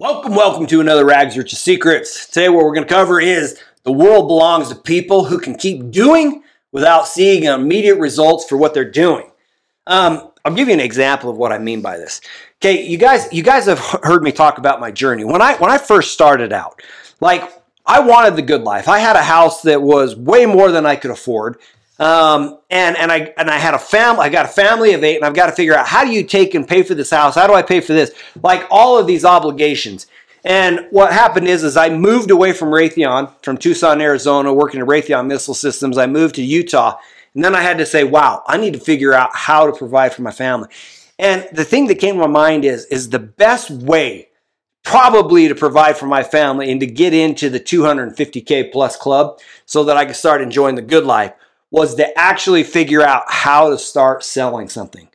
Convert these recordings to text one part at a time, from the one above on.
Welcome, welcome to another Rags Rich Secrets. Today, what we're going to cover is the world belongs to people who can keep doing without seeing immediate results for what they're doing. Um, I'll give you an example of what I mean by this. Okay, you guys, you guys have heard me talk about my journey. When I when I first started out, like I wanted the good life. I had a house that was way more than I could afford. Um, and and I and I had a family. I got a family of eight, and I've got to figure out how do you take and pay for this house? How do I pay for this? Like all of these obligations. And what happened is, is I moved away from Raytheon, from Tucson, Arizona, working at Raytheon Missile Systems. I moved to Utah, and then I had to say, "Wow, I need to figure out how to provide for my family." And the thing that came to my mind is, is the best way, probably to provide for my family and to get into the 250k plus club, so that I could start enjoying the good life was to actually figure out how to start selling something.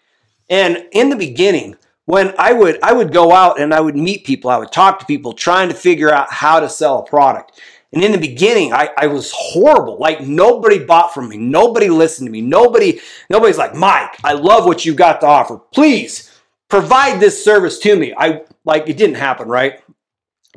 And in the beginning, when I would I would go out and I would meet people, I would talk to people trying to figure out how to sell a product. And in the beginning, I, I was horrible. Like nobody bought from me. Nobody listened to me. Nobody, nobody's like, Mike, I love what you've got to offer. Please provide this service to me. I like it didn't happen, right?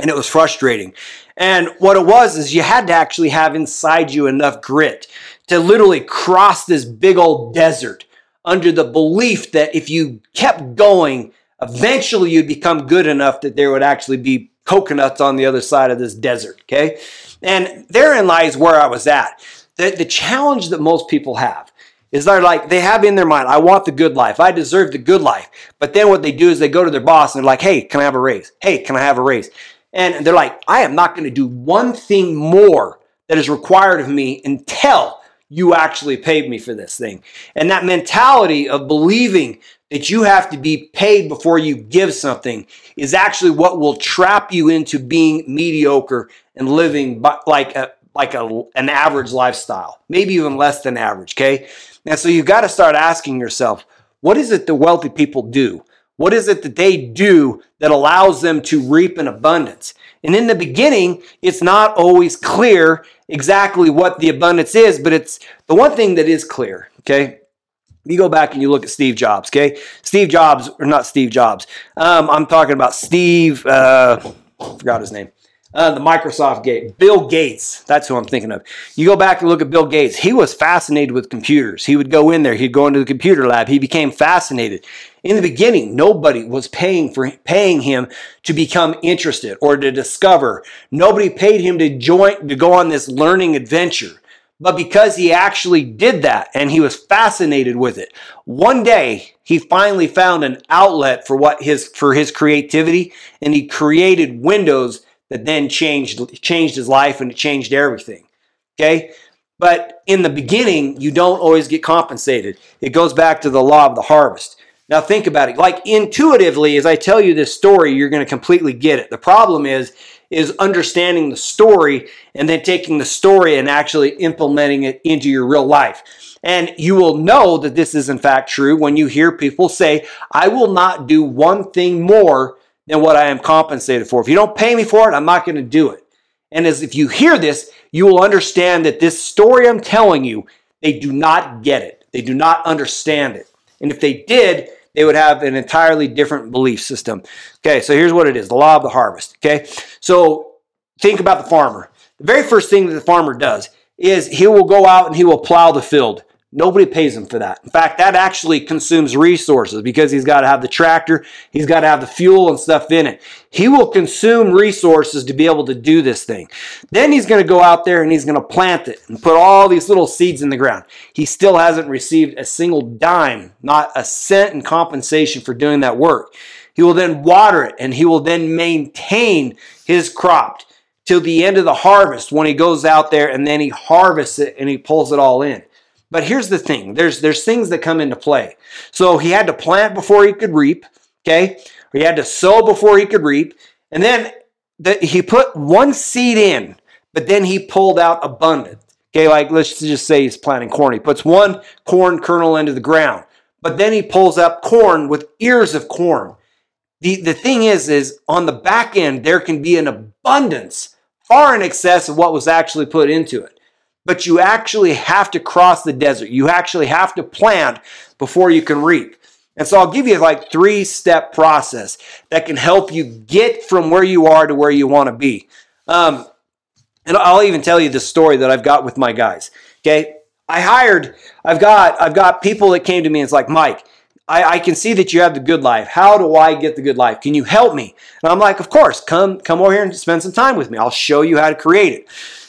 And it was frustrating. And what it was is you had to actually have inside you enough grit to literally cross this big old desert under the belief that if you kept going, eventually you'd become good enough that there would actually be coconuts on the other side of this desert. Okay. And therein lies where I was at. The, the challenge that most people have is they're like, they have in their mind, I want the good life. I deserve the good life. But then what they do is they go to their boss and they're like, hey, can I have a raise? Hey, can I have a raise? And they're like, I am not going to do one thing more that is required of me until you actually paid me for this thing. And that mentality of believing that you have to be paid before you give something is actually what will trap you into being mediocre and living like a like a, an average lifestyle, maybe even less than average, okay? And so you've got to start asking yourself, what is it the wealthy people do? What is it that they do that allows them to reap in abundance? And in the beginning, it's not always clear exactly what the abundance is, but it's the one thing that is clear, okay? You go back and you look at Steve Jobs, okay? Steve Jobs, or not Steve Jobs. Um, I'm talking about Steve, uh, forgot his name. Uh, the Microsoft gate, Bill Gates. That's who I'm thinking of. You go back and look at Bill Gates. He was fascinated with computers. He would go in there. He'd go into the computer lab. He became fascinated. In the beginning, nobody was paying for paying him to become interested or to discover. Nobody paid him to join to go on this learning adventure. But because he actually did that and he was fascinated with it, one day he finally found an outlet for what his for his creativity and he created Windows that then changed changed his life and it changed everything. Okay? But in the beginning, you don't always get compensated. It goes back to the law of the harvest. Now think about it. Like intuitively, as I tell you this story, you're going to completely get it. The problem is is understanding the story and then taking the story and actually implementing it into your real life. And you will know that this is in fact true when you hear people say, I will not do one thing more than what I am compensated for. If you don't pay me for it, I'm not going to do it. And as if you hear this, you will understand that this story I'm telling you, they do not get it. They do not understand it. And if they did, they would have an entirely different belief system. Okay, so here's what it is the law of the harvest. Okay, so think about the farmer. The very first thing that the farmer does is he will go out and he will plow the field. Nobody pays him for that. In fact, that actually consumes resources because he's got to have the tractor, he's got to have the fuel and stuff in it. He will consume resources to be able to do this thing. Then he's going to go out there and he's going to plant it and put all these little seeds in the ground. He still hasn't received a single dime, not a cent in compensation for doing that work. He will then water it and he will then maintain his crop till the end of the harvest when he goes out there and then he harvests it and he pulls it all in. But here's the thing there's, there's things that come into play. So he had to plant before he could reap, okay? He had to sow before he could reap. And then the, he put one seed in, but then he pulled out abundant. Okay, like let's just say he's planting corn. He puts one corn kernel into the ground, but then he pulls up corn with ears of corn. The, the thing is, is on the back end, there can be an abundance far in excess of what was actually put into it but you actually have to cross the desert. You actually have to plant before you can reap. And so I'll give you like three step process that can help you get from where you are to where you want to be. Um, and I'll even tell you the story that I've got with my guys. Okay. I hired, I've got, I've got people that came to me and it's like, Mike, I, I, can see that you have the good life. How do I get the good life? Can you help me? And I'm like, of course, come, come over here and spend some time with me. I'll show you how to create it.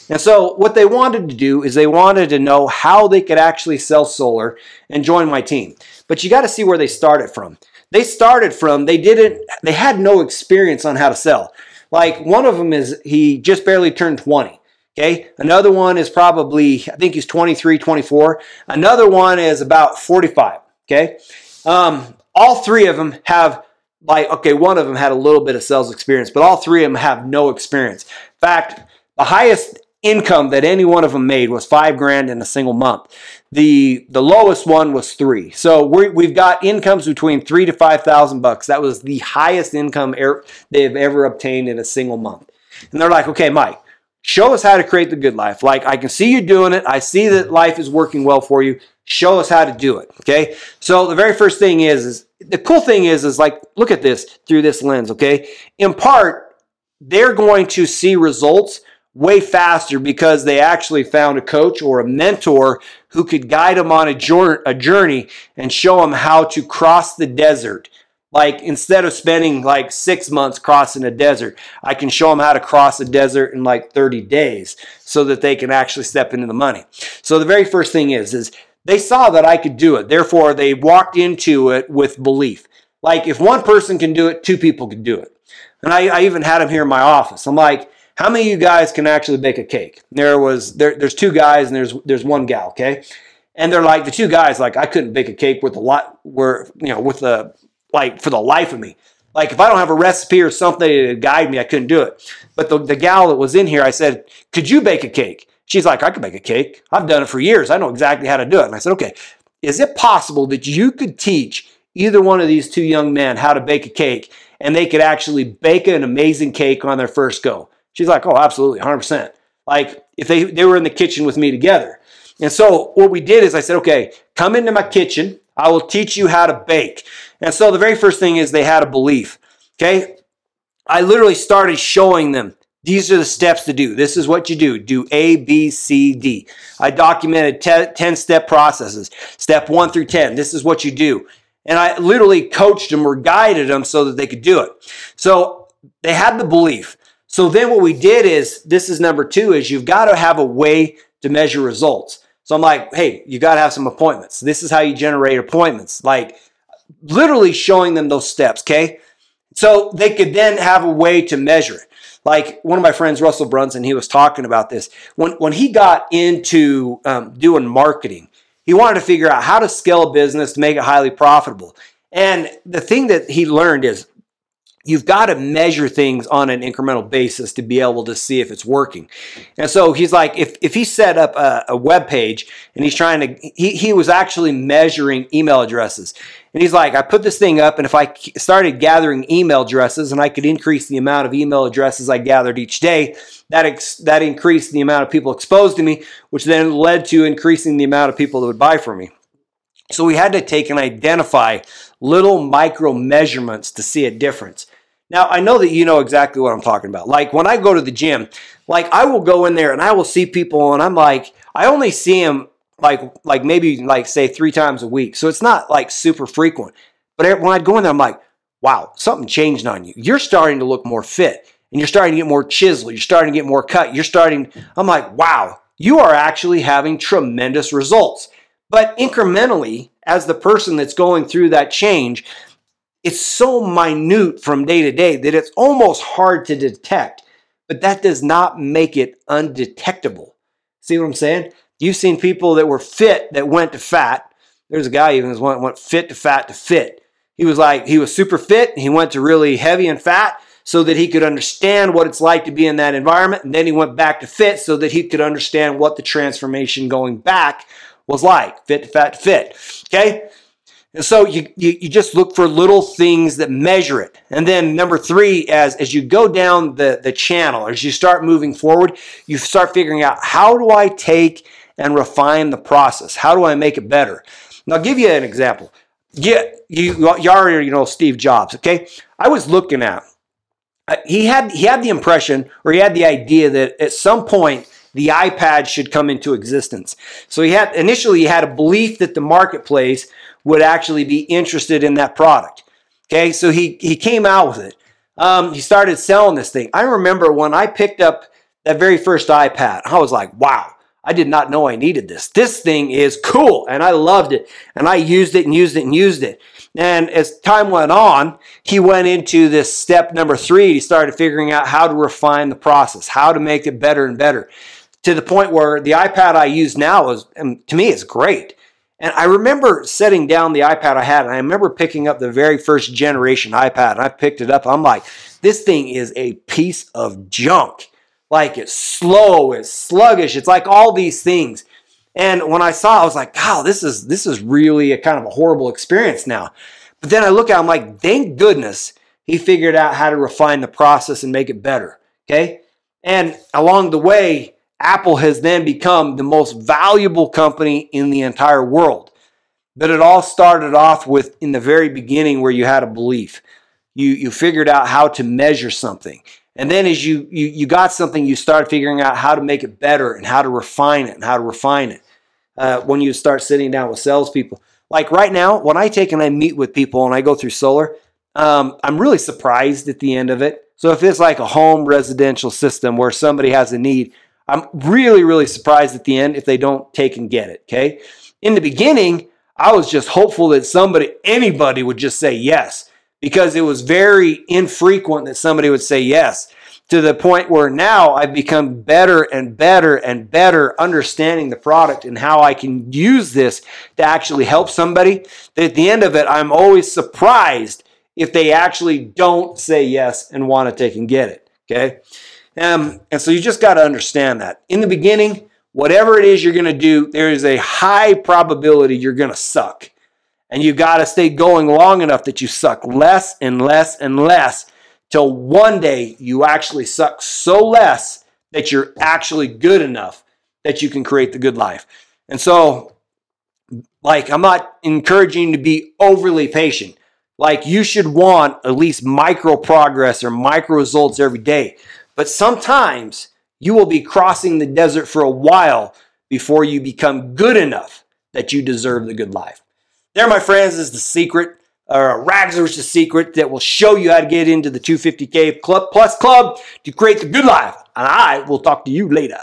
And so what they wanted to do is they wanted to know how they could actually sell solar and join my team. But you got to see where they started from. They started from, they didn't, they had no experience on how to sell. Like one of them is he just barely turned 20. Okay. Another one is probably, I think he's 23, 24. Another one is about 45. Okay. Um, all three of them have like, okay, one of them had a little bit of sales experience, but all three of them have no experience. In fact, the highest income that any one of them made was five grand in a single month. The the lowest one was three. So we have got incomes between three to five thousand bucks. That was the highest income er- they've ever obtained in a single month. And they're like, okay, Mike, show us how to create the good life. Like I can see you doing it. I see that life is working well for you. Show us how to do it. Okay. So the very first thing is, is the cool thing is, is like, look at this through this lens. Okay. In part, they're going to see results way faster because they actually found a coach or a mentor who could guide them on a journey and show them how to cross the desert. Like instead of spending like six months crossing a desert, I can show them how to cross a desert in like 30 days so that they can actually step into the money. So the very first thing is, is they saw that I could do it. Therefore, they walked into it with belief. Like if one person can do it, two people can do it. And I, I even had them here in my office. I'm like, how many of you guys can actually bake a cake? There was there, there's two guys and there's there's one gal, okay? And they're like the two guys, like I couldn't bake a cake with a lot were you know with the like for the life of me. Like if I don't have a recipe or something to guide me, I couldn't do it. But the, the gal that was in here, I said, Could you bake a cake? She's like, I can bake a cake. I've done it for years. I know exactly how to do it. And I said, Okay, is it possible that you could teach either one of these two young men how to bake a cake and they could actually bake an amazing cake on their first go? She's like, oh, absolutely, 100%. Like if they, they were in the kitchen with me together. And so what we did is I said, okay, come into my kitchen. I will teach you how to bake. And so the very first thing is they had a belief. Okay. I literally started showing them these are the steps to do. This is what you do. Do A, B, C, D. I documented 10 step processes. Step one through 10. This is what you do. And I literally coached them or guided them so that they could do it. So they had the belief. So then what we did is this is number two is you've got to have a way to measure results. So I'm like, hey, you got to have some appointments. This is how you generate appointments. Like literally showing them those steps, okay? So they could then have a way to measure it. Like one of my friends, Russell Brunson, he was talking about this. When, when he got into um, doing marketing, he wanted to figure out how to scale a business to make it highly profitable. And the thing that he learned is you've got to measure things on an incremental basis to be able to see if it's working. And so he's like, if, if he set up a, a web page and he's trying to, he, he was actually measuring email addresses. And he's like, I put this thing up, and if I started gathering email addresses and I could increase the amount of email addresses I gathered each day, that, ex- that increased the amount of people exposed to me, which then led to increasing the amount of people that would buy from me. So we had to take and identify little micro measurements to see a difference. Now, I know that you know exactly what I'm talking about. Like when I go to the gym, like I will go in there and I will see people and I'm like, I only see them like like maybe like say three times a week. So it's not like super frequent. But when I go in there, I'm like, wow, something changed on you. You're starting to look more fit and you're starting to get more chisel. You're starting to get more cut. You're starting, I'm like, wow, you are actually having tremendous results. But incrementally, as the person that's going through that change, it's so minute from day to day that it's almost hard to detect, but that does not make it undetectable. See what I'm saying? You've seen people that were fit that went to fat. There's a guy even went, went fit to fat to fit. He was like, he was super fit. He went to really heavy and fat so that he could understand what it's like to be in that environment. And then he went back to fit so that he could understand what the transformation going back was like fit to fat to fit. Okay. And so you, you, you, just look for little things that measure it. And then number three, as, as you go down the, the channel, as you start moving forward, you start figuring out how do I take and refine the process? How do I make it better? And I'll give you an example. yeah, you you already know Steve Jobs, okay? I was looking at uh, he had he had the impression or he had the idea that at some point the iPad should come into existence. So he had initially he had a belief that the marketplace would actually be interested in that product. Okay, so he he came out with it. Um, he started selling this thing. I remember when I picked up that very first iPad, I was like, wow, I did not know I needed this. This thing is cool, and I loved it, and I used it and used it and used it. And as time went on, he went into this step number three. He started figuring out how to refine the process, how to make it better and better, to the point where the iPad I use now is, to me, is great. And I remember setting down the iPad I had, and I remember picking up the very first generation iPad. And I picked it up. I'm like, this thing is a piece of junk. Like it's slow, it's sluggish, it's like all these things. And when I saw, it, I was like, "Wow, this is this is really a kind of a horrible experience now." But then I look at, it, I'm like, "Thank goodness he figured out how to refine the process and make it better." Okay, and along the way, Apple has then become the most valuable company in the entire world. But it all started off with in the very beginning where you had a belief. You, you figured out how to measure something. And then as you, you, you got something, you started figuring out how to make it better and how to refine it and how to refine it. Uh, when you start sitting down with salespeople. Like right now, when I take and I meet with people and I go through solar, um, I'm really surprised at the end of it. So if it's like a home residential system where somebody has a need, I'm really, really surprised at the end if they don't take and get it. Okay. In the beginning, I was just hopeful that somebody, anybody would just say yes because it was very infrequent that somebody would say yes to the point where now I've become better and better and better understanding the product and how I can use this to actually help somebody. That at the end of it, I'm always surprised if they actually don't say yes and want to take and get it. Okay. Um, and so you just got to understand that. In the beginning, whatever it is you're going to do, there is a high probability you're going to suck. And you got to stay going long enough that you suck less and less and less till one day you actually suck so less that you're actually good enough that you can create the good life. And so, like, I'm not encouraging you to be overly patient. Like, you should want at least micro progress or micro results every day. But sometimes you will be crossing the desert for a while before you become good enough that you deserve the good life. There, my friends, is the secret, or rags is the secret that will show you how to get into the 250K Club Plus Club to create the good life. And I will talk to you later.